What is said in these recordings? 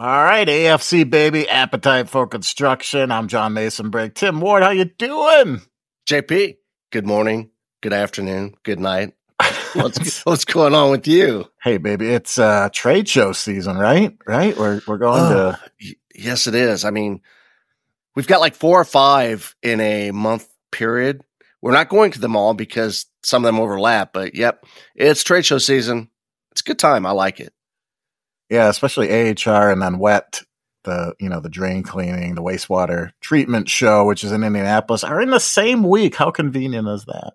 All right, AFC baby, appetite for construction. I'm John Mesenbrink. Tim Ward, how you doing? JP, good morning, good afternoon, good night. What's what's going on with you? Hey, baby, it's uh trade show season, right? Right? We're we're going oh, to. Yes, it is. I mean, we've got like four or five in a month period. We're not going to them all because some of them overlap, but yep, it's trade show season. It's a good time. I like it. Yeah, especially AHR and then wet the you know the drain cleaning, the wastewater treatment show, which is in Indianapolis, are in the same week. How convenient is that?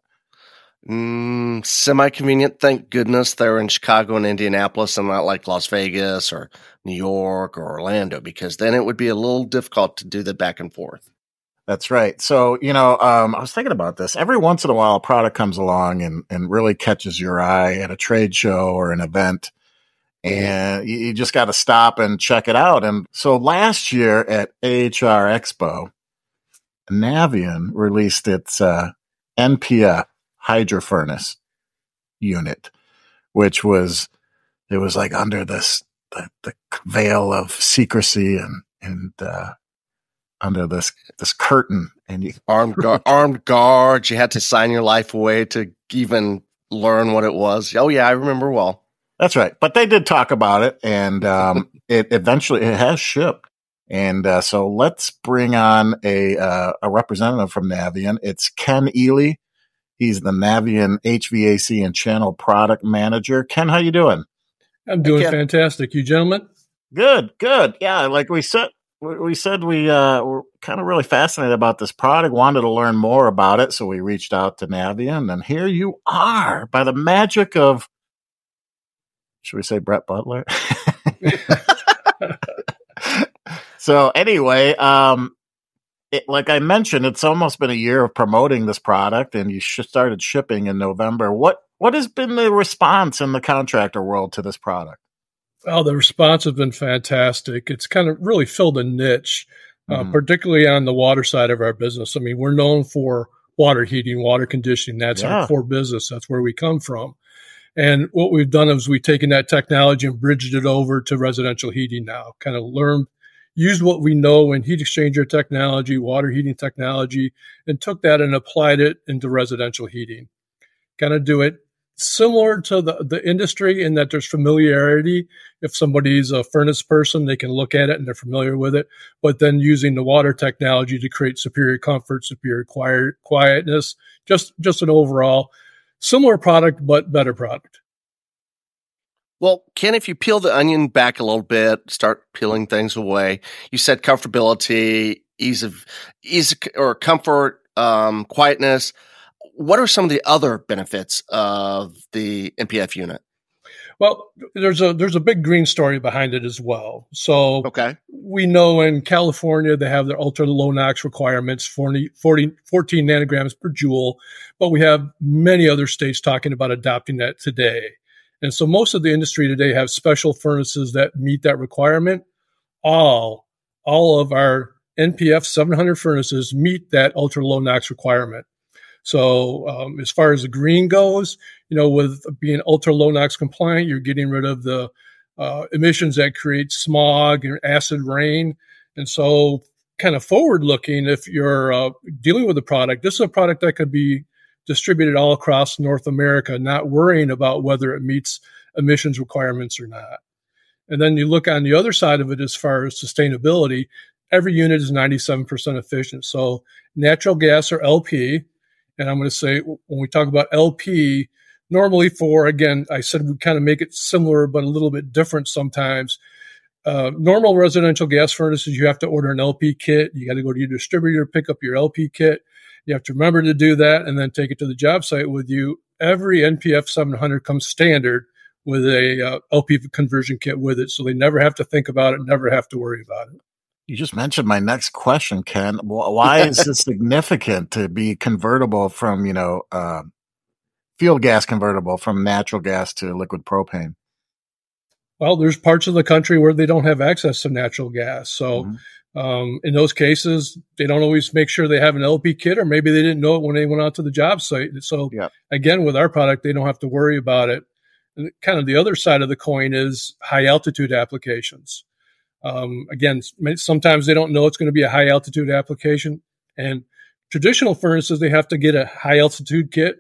Mm, Semi convenient, thank goodness they're in Chicago and Indianapolis and not like Las Vegas or New York or Orlando, because then it would be a little difficult to do the back and forth. That's right. So, you know, um, I was thinking about this. Every once in a while, a product comes along and, and really catches your eye at a trade show or an event and you just got to stop and check it out. And so last year at AHR Expo, Navien released its uh, NPF hydro furnace unit, which was it was like under this the, the veil of secrecy and and uh, under this this curtain and you armed guard, armed guards. You had to sign your life away to even learn what it was. Oh yeah, I remember well. That's right. But they did talk about it, and um, it eventually it has shipped. And uh, so let's bring on a uh, a representative from Navien. It's Ken Ely. He's the Navien HVAC and Channel Product Manager. Ken, how you doing? I'm doing hey, fantastic. You gentlemen? Good, good. Yeah, like we said, we said we uh, were kind of really fascinated about this product, wanted to learn more about it, so we reached out to Navien, and here you are by the magic of should we say Brett Butler? so anyway, um, it, like I mentioned, it's almost been a year of promoting this product, and you sh- started shipping in November. What what has been the response in the contractor world to this product? Well, the response has been fantastic. It's kind of really filled a niche, uh, mm-hmm. particularly on the water side of our business. I mean, we're known for water heating, water conditioning. That's yeah. our core business. That's where we come from. And what we've done is we've taken that technology and bridged it over to residential heating now, kind of learned, used what we know in heat exchanger technology, water heating technology, and took that and applied it into residential heating. Kind of do it similar to the, the industry in that there's familiarity. If somebody's a furnace person, they can look at it and they're familiar with it, but then using the water technology to create superior comfort, superior quiet, quietness, just, just an overall similar product, but better product. Well, Ken, if you peel the onion back a little bit, start peeling things away, you said comfortability, ease of ease or comfort, um, quietness. What are some of the other benefits of the NPF unit? Well, there's a there's a big green story behind it as well. So okay. we know in California they have their ultra low NOx requirements, 40, 40, 14 nanograms per joule, but we have many other states talking about adopting that today. And so most of the industry today have special furnaces that meet that requirement. All all of our NPF 700 furnaces meet that ultra low NOx requirement. So um, as far as the green goes, you know, with being ultra low NOx compliant, you're getting rid of the uh, emissions that create smog and acid rain. And so, kind of forward looking, if you're uh, dealing with a product, this is a product that could be distributed all across North America, not worrying about whether it meets emissions requirements or not. And then you look on the other side of it as far as sustainability, every unit is 97% efficient. So natural gas or LP, and I'm going to say when we talk about LP, normally for, again, I said we kind of make it similar, but a little bit different sometimes. Uh, normal residential gas furnaces, you have to order an LP kit. You got to go to your distributor, pick up your LP kit. You have to remember to do that and then take it to the job site with you. Every NPF 700 comes standard with a uh, LP conversion kit with it. So they never have to think about it, never have to worry about it. You just mentioned my next question, Ken. Why is this significant to be convertible from, you know, uh, field gas convertible from natural gas to liquid propane? Well, there's parts of the country where they don't have access to natural gas. So, mm-hmm. um, in those cases, they don't always make sure they have an LP kit, or maybe they didn't know it when they went out to the job site. So, yep. again, with our product, they don't have to worry about it. And kind of the other side of the coin is high altitude applications. Um, again, sometimes they don't know it's going to be a high altitude application. And traditional furnaces, they have to get a high altitude kit,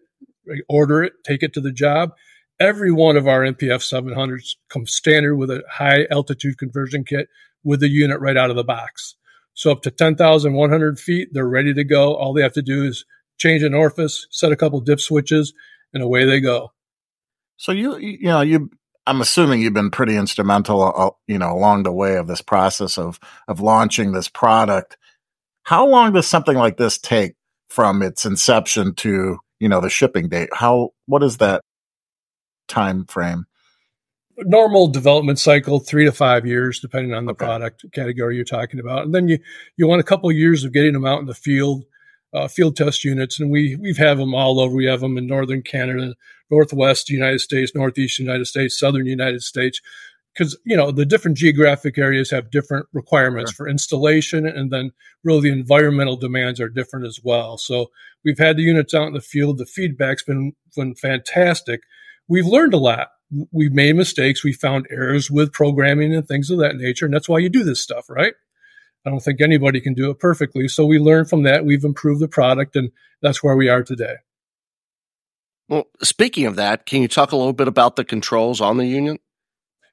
order it, take it to the job. Every one of our NPF 700s comes standard with a high altitude conversion kit with the unit right out of the box. So up to 10,100 feet, they're ready to go. All they have to do is change an orifice, set a couple dip switches, and away they go. So you, you know, you, I'm assuming you've been pretty instrumental, uh, you know, along the way of this process of of launching this product. How long does something like this take from its inception to you know the shipping date? How what is that time frame? normal development cycle three to five years depending on the okay. product category you're talking about and then you you want a couple of years of getting them out in the field uh, field test units and we we've have them all over we have them in northern canada northwest united states northeast united states southern united states because you know the different geographic areas have different requirements sure. for installation and then really the environmental demands are different as well so we've had the units out in the field the feedback's been been fantastic we've learned a lot we've made mistakes. We found errors with programming and things of that nature. And that's why you do this stuff, right? I don't think anybody can do it perfectly. So we learned from that. We've improved the product, and that's where we are today. Well, speaking of that, can you talk a little bit about the controls on the unit?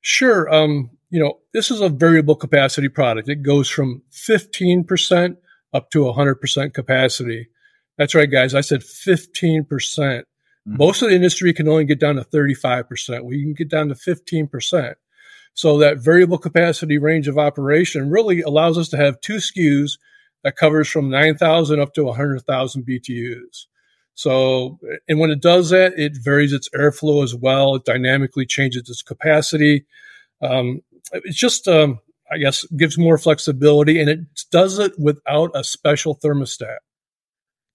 Sure. Um, you know, this is a variable capacity product. It goes from 15% up to 100% capacity. That's right, guys. I said 15%. Mm-hmm. Most of the industry can only get down to 35%. We can get down to 15%. So that variable capacity range of operation really allows us to have two SKUs that covers from 9,000 up to 100,000 BTUs. So, and when it does that, it varies its airflow as well. It dynamically changes its capacity. Um, it's just, um, I guess, gives more flexibility and it does it without a special thermostat.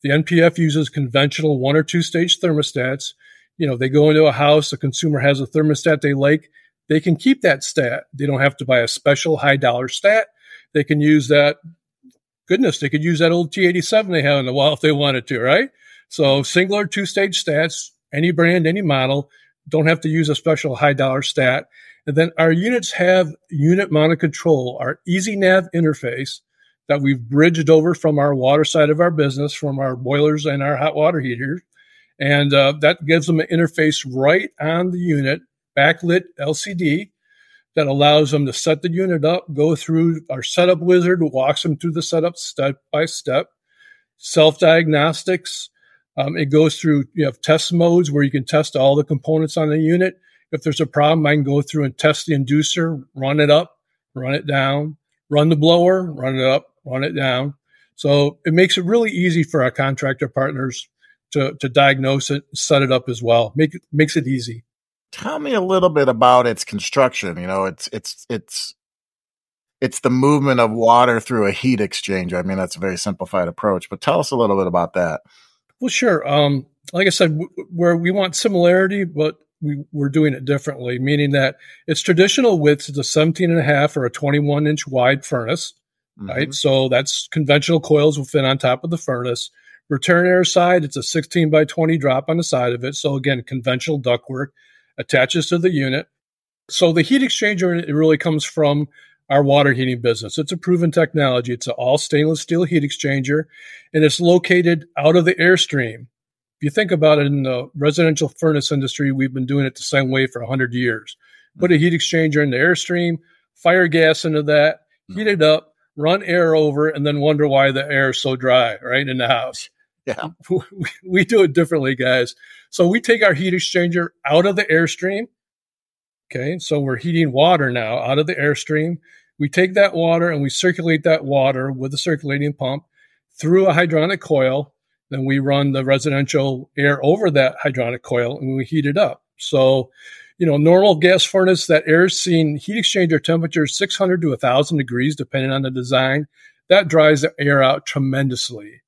The NPF uses conventional one or two stage thermostats. You know, they go into a house, the consumer has a thermostat they like, they can keep that stat. They don't have to buy a special high dollar stat. They can use that. Goodness, they could use that old T87 they have in the wall if they wanted to, right? So single or two stage stats, any brand, any model, don't have to use a special high dollar stat. And then our units have unit mounted control, our easy nav interface that we've bridged over from our water side of our business, from our boilers and our hot water heaters. And uh, that gives them an interface right on the unit, backlit LCD, that allows them to set the unit up, go through our setup wizard, walks them through the setup step by step, self diagnostics. Um, it goes through, you have test modes where you can test all the components on the unit. If there's a problem, I can go through and test the inducer, run it up, run it down, run the blower, run it up, run it down. So it makes it really easy for our contractor partners to, to diagnose it, set it up as well. Make it makes it easy. Tell me a little bit about its construction. You know, it's it's it's it's the movement of water through a heat exchanger. I mean, that's a very simplified approach, but tell us a little bit about that. Well, sure. Um, like I said, w- where we want similarity, but we, we're doing it differently, meaning that its traditional width is a 17 and a half or a 21 inch wide furnace mm-hmm. right? So that's conventional coils will fit on top of the furnace. Return air side, it's a 16 by 20 drop on the side of it. So again, conventional ductwork attaches to the unit. So the heat exchanger, it really comes from our water heating business. It's a proven technology. It's an all stainless steel heat exchanger and it's located out of the airstream. If you think about it in the residential furnace industry, we've been doing it the same way for 100 years. Put a mm-hmm. heat exchanger in the airstream, fire gas into that, mm-hmm. heat it up, run air over, and then wonder why the air is so dry, right, in the house. Yeah. We, we do it differently, guys. So we take our heat exchanger out of the airstream. Okay. So we're heating water now out of the airstream. We take that water and we circulate that water with a circulating pump through a hydronic coil. Then we run the residential air over that hydronic coil and we heat it up. So you know, normal gas furnace, that air seen heat exchanger temperature 600 to 1,000 degrees, depending on the design. That dries the air out tremendously.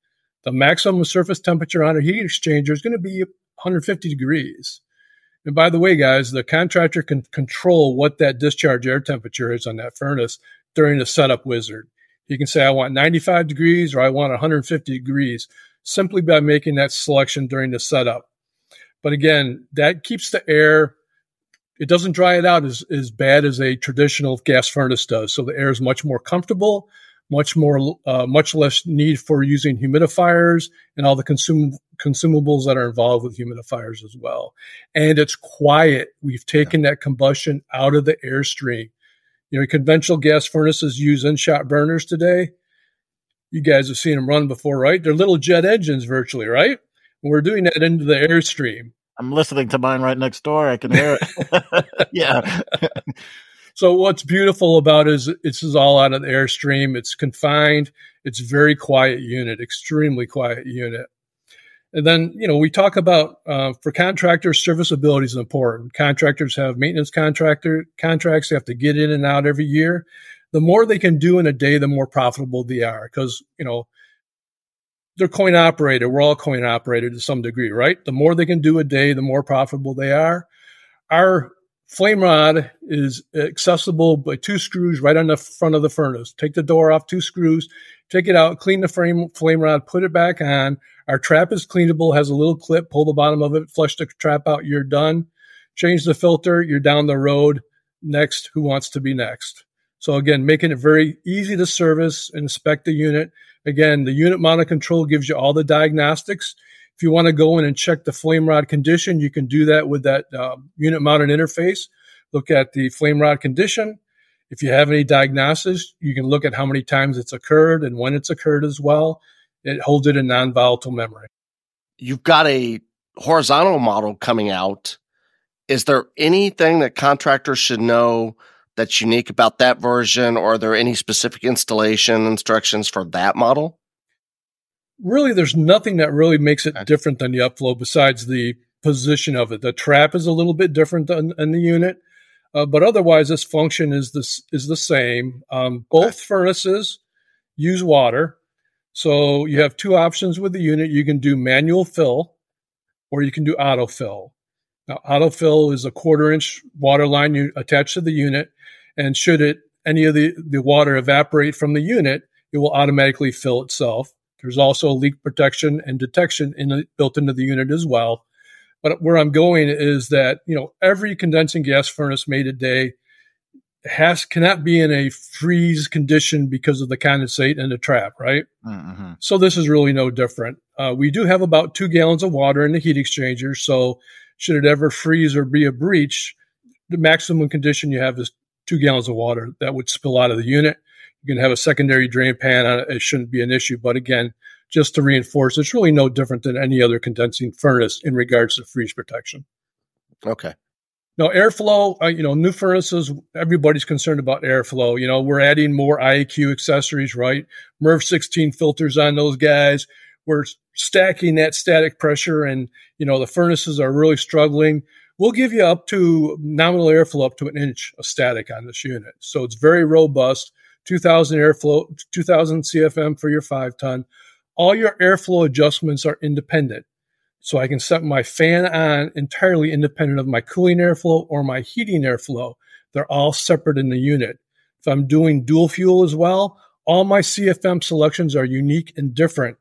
The maximum surface temperature on a heat exchanger is going to be 150 degrees. And by the way, guys, the contractor can control what that discharge air temperature is on that furnace during the setup wizard. He can say, I want 95 degrees or I want 150 degrees simply by making that selection during the setup. But again, that keeps the air it doesn't dry it out as, as bad as a traditional gas furnace does. So the air is much more comfortable, much more, uh, much less need for using humidifiers and all the consum- consumables that are involved with humidifiers as well. And it's quiet. We've taken that combustion out of the airstream. You know, conventional gas furnaces use in-shot burners today. You guys have seen them run before, right? They're little jet engines virtually, right? And we're doing that into the airstream. I'm listening to mine right next door. I can hear it. yeah. so what's beautiful about it is this is all out of the airstream. It's confined. It's very quiet unit, extremely quiet unit. And then, you know, we talk about uh, for contractors, serviceability is important. Contractors have maintenance contractor contracts; they have to get in and out every year. The more they can do in a day, the more profitable they are. Because you know, they're coin operated. We're all coin operated to some degree, right? The more they can do a day, the more profitable they are. Our flame rod is accessible by two screws right on the front of the furnace. Take the door off, two screws, take it out, clean the frame flame rod, put it back on our trap is cleanable, has a little clip, pull the bottom of it, flush the trap out, you're done. Change the filter, you're down the road. Next, who wants to be next? So again, making it very easy to service inspect the unit. Again, the unit mounted control gives you all the diagnostics. If you want to go in and check the flame rod condition, you can do that with that uh, unit mounted interface. Look at the flame rod condition. If you have any diagnosis, you can look at how many times it's occurred and when it's occurred as well it holds it in non-volatile memory. You've got a horizontal model coming out. Is there anything that contractors should know that's unique about that version, or are there any specific installation instructions for that model? Really, there's nothing that really makes it different than the upflow besides the position of it. The trap is a little bit different than in the unit, uh, but otherwise, this function is this is the same. Um, both okay. furnaces use water. So you have two options with the unit. You can do manual fill or you can do autofill. Now, autofill is a quarter inch water line you attach to the unit. And should it, any of the, the water evaporate from the unit, it will automatically fill itself. There's also leak protection and detection in the, built into the unit as well. But where I'm going is that, you know, every condensing gas furnace made today has cannot be in a freeze condition because of the condensate in the trap, right? Mm-hmm. So this is really no different. Uh, we do have about two gallons of water in the heat exchanger, so should it ever freeze or be a breach, the maximum condition you have is two gallons of water that would spill out of the unit. You can have a secondary drain pan on it; it shouldn't be an issue. But again, just to reinforce, it's really no different than any other condensing furnace in regards to freeze protection. Okay. Now, airflow, uh, you know, new furnaces, everybody's concerned about airflow. You know, we're adding more IAQ accessories, right? MERV 16 filters on those guys. We're stacking that static pressure and, you know, the furnaces are really struggling. We'll give you up to nominal airflow up to an inch of static on this unit. So it's very robust. 2000 airflow, 2000 CFM for your five ton. All your airflow adjustments are independent. So I can set my fan on entirely independent of my cooling airflow or my heating airflow. They're all separate in the unit. If I'm doing dual fuel as well, all my CFM selections are unique and different.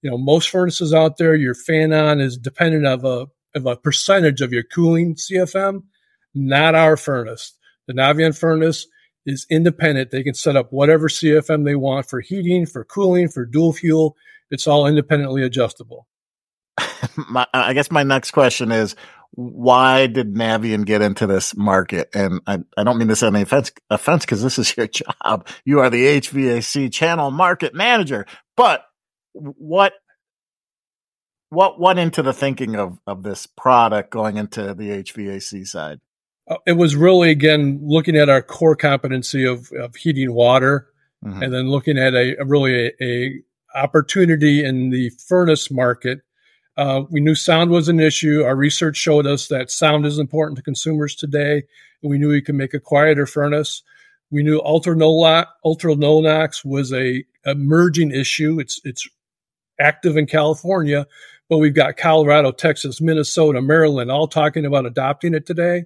You know, most furnaces out there, your fan on is dependent of a of a percentage of your cooling CFM. Not our furnace. The Navien furnace is independent. They can set up whatever CFM they want for heating, for cooling, for dual fuel. It's all independently adjustable. my, I guess my next question is why did Navien get into this market? And I, I don't mean this any offense, offense because this is your job. You are the HVAC channel market manager. But what what went into the thinking of of this product going into the HVAC side? Uh, it was really again looking at our core competency of, of heating water, mm-hmm. and then looking at a, a really a, a opportunity in the furnace market uh, we knew sound was an issue. Our research showed us that sound is important to consumers today. And we knew we could make a quieter furnace. We knew ultra no ultra no NOx was a emerging issue. It's it's active in California, but we've got Colorado, Texas, Minnesota, Maryland all talking about adopting it today.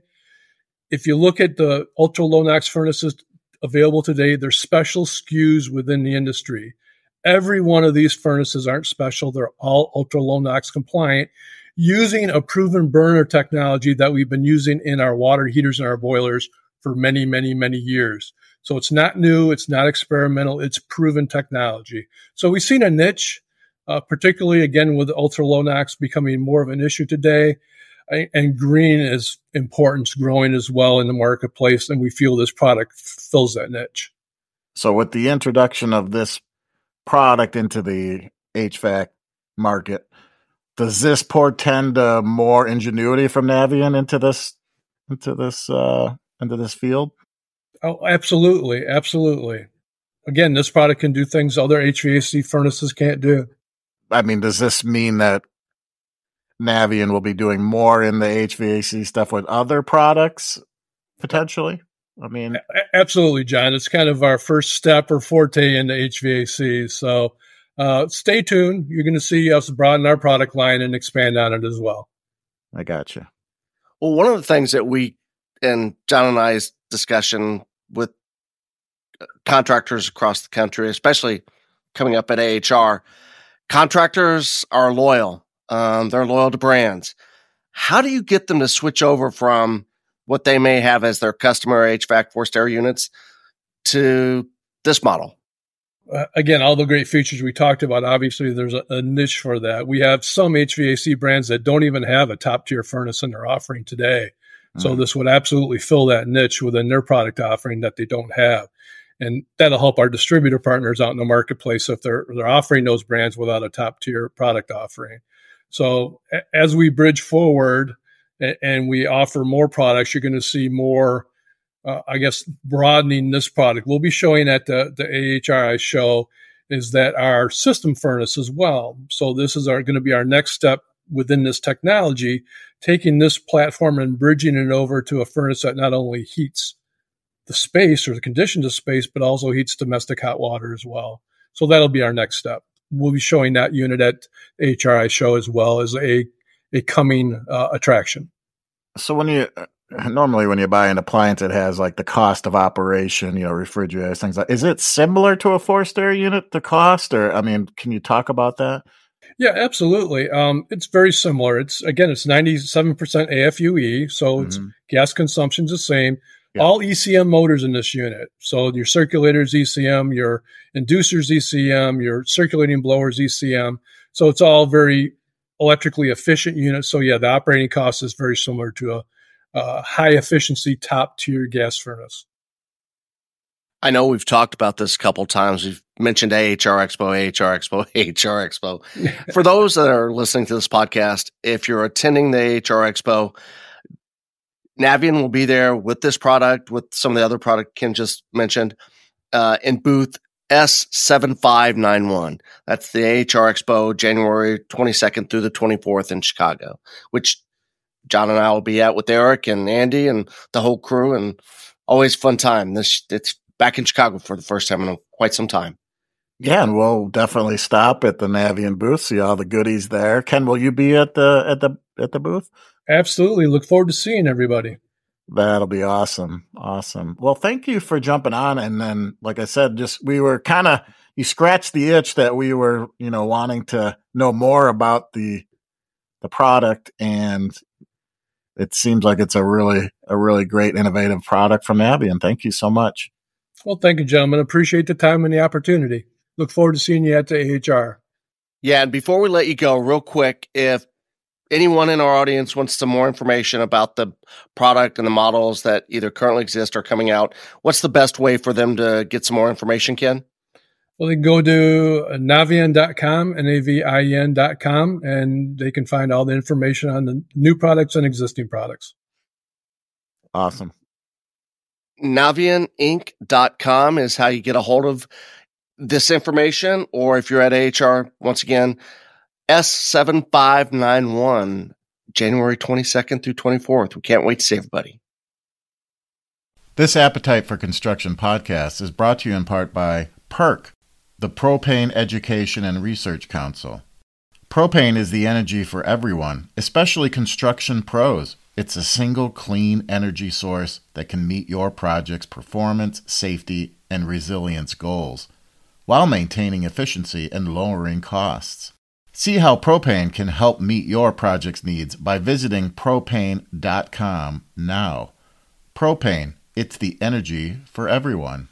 If you look at the ultra low NOx furnaces available today, they're special SKUs within the industry. Every one of these furnaces aren't special. They're all ultra low NOx compliant. using a proven burner technology that we've been using in our water heaters and our boilers for many, many, many years. So it's not new, it's not experimental, it's proven technology. So we've seen a niche, uh, particularly again with ultra low NOx becoming more of an issue today. And green is importance growing as well in the marketplace, and we feel this product fills that niche. So, with the introduction of this product into the HVAC market, does this portend uh, more ingenuity from Navien into this into this uh, into this field? Oh, absolutely, absolutely. Again, this product can do things other HVAC furnaces can't do. I mean, does this mean that Navien will be doing more in the HVAC stuff with other products potentially? I mean, absolutely, John. It's kind of our first step or forte into HVAC. So uh, stay tuned. You're going to see us broaden our product line and expand on it as well. I got you. Well, one of the things that we and John and I's discussion with uh, contractors across the country, especially coming up at AHR, contractors are loyal. Um, they're loyal to brands. How do you get them to switch over from what they may have as their customer HVAC forced air units to this model? Uh, again, all the great features we talked about, obviously there's a, a, niche for that. We have some HVAC brands that don't even have a top tier furnace in their offering today. Mm-hmm. So this would absolutely fill that niche within their product offering that they don't have. And that'll help our distributor partners out in the marketplace if they're, they're offering those brands without a top tier product offering. So as we bridge forward and, we offer more products, you're going to see more uh, I guess, broadening this product. We'll be showing at the, the AHRI show is that our system furnace as well. So this is our going to be our next step within this technology, taking this platform and bridging it over to a furnace that not only heats the space or the conditions of space, but also heats domestic hot water as well. So that'll be our next step. We'll be showing that unit at HRI show as well as a a coming uh, attraction. So when you normally when you buy an appliance, it has like the cost of operation, you know, refrigerators, things like. Is it similar to a forced air unit, the cost, or I mean, can you talk about that? Yeah, absolutely. Um, it's very similar. It's again, it's ninety-seven percent AFUE, so mm-hmm. it's gas consumption's the same. Yeah. All ECM motors in this unit. So your circulators ECM, your inducers ECM, your circulating blowers ECM. So it's all very electrically efficient units. So yeah, the operating cost is very similar to a uh, high efficiency, top tier gas furnace. I know we've talked about this a couple times. We've mentioned AHR Expo, AHR Expo, AHR Expo. For those that are listening to this podcast, if you're attending the AHR Expo, Navien will be there with this product, with some of the other product Ken just mentioned, uh, in booth S7591. That's the AHR Expo, January 22nd through the 24th in Chicago, which John and I will be at with Eric and Andy and the whole crew, and always fun time. This it's back in Chicago for the first time in quite some time. Yeah, and we'll definitely stop at the Navien booth, see all the goodies there. Ken, will you be at the at the at the booth? Absolutely. Look forward to seeing everybody. That'll be awesome. Awesome. Well, thank you for jumping on. And then, like I said, just we were kind of you scratched the itch that we were, you know, wanting to know more about the the product and it seems like it's a really a really great innovative product from Navien. Thank you so much. Well, thank you, gentlemen. Appreciate the time and the opportunity. Look forward to seeing you at the AHR. Yeah, and before we let you go, real quick, if anyone in our audience wants some more information about the product and the models that either currently exist or coming out, what's the best way for them to get some more information, Ken? Well, they can go to navien.com, N-A-V-I-N.com, and they can find all the information on the new products and existing products. Awesome. NavienInc.com is how you get a hold of this information, or if you're at AHR, once again, S7591, January 22nd through 24th. We can't wait to see everybody. This Appetite for Construction podcast is brought to you in part by PERC the Propane Education and Research Council. Propane is the energy for everyone, especially construction pros. It's a single clean energy source that can meet your project's performance, safety, and resilience goals while maintaining efficiency and lowering costs. See how propane can help meet your project's needs by visiting propane.com now. Propane, it's the energy for everyone.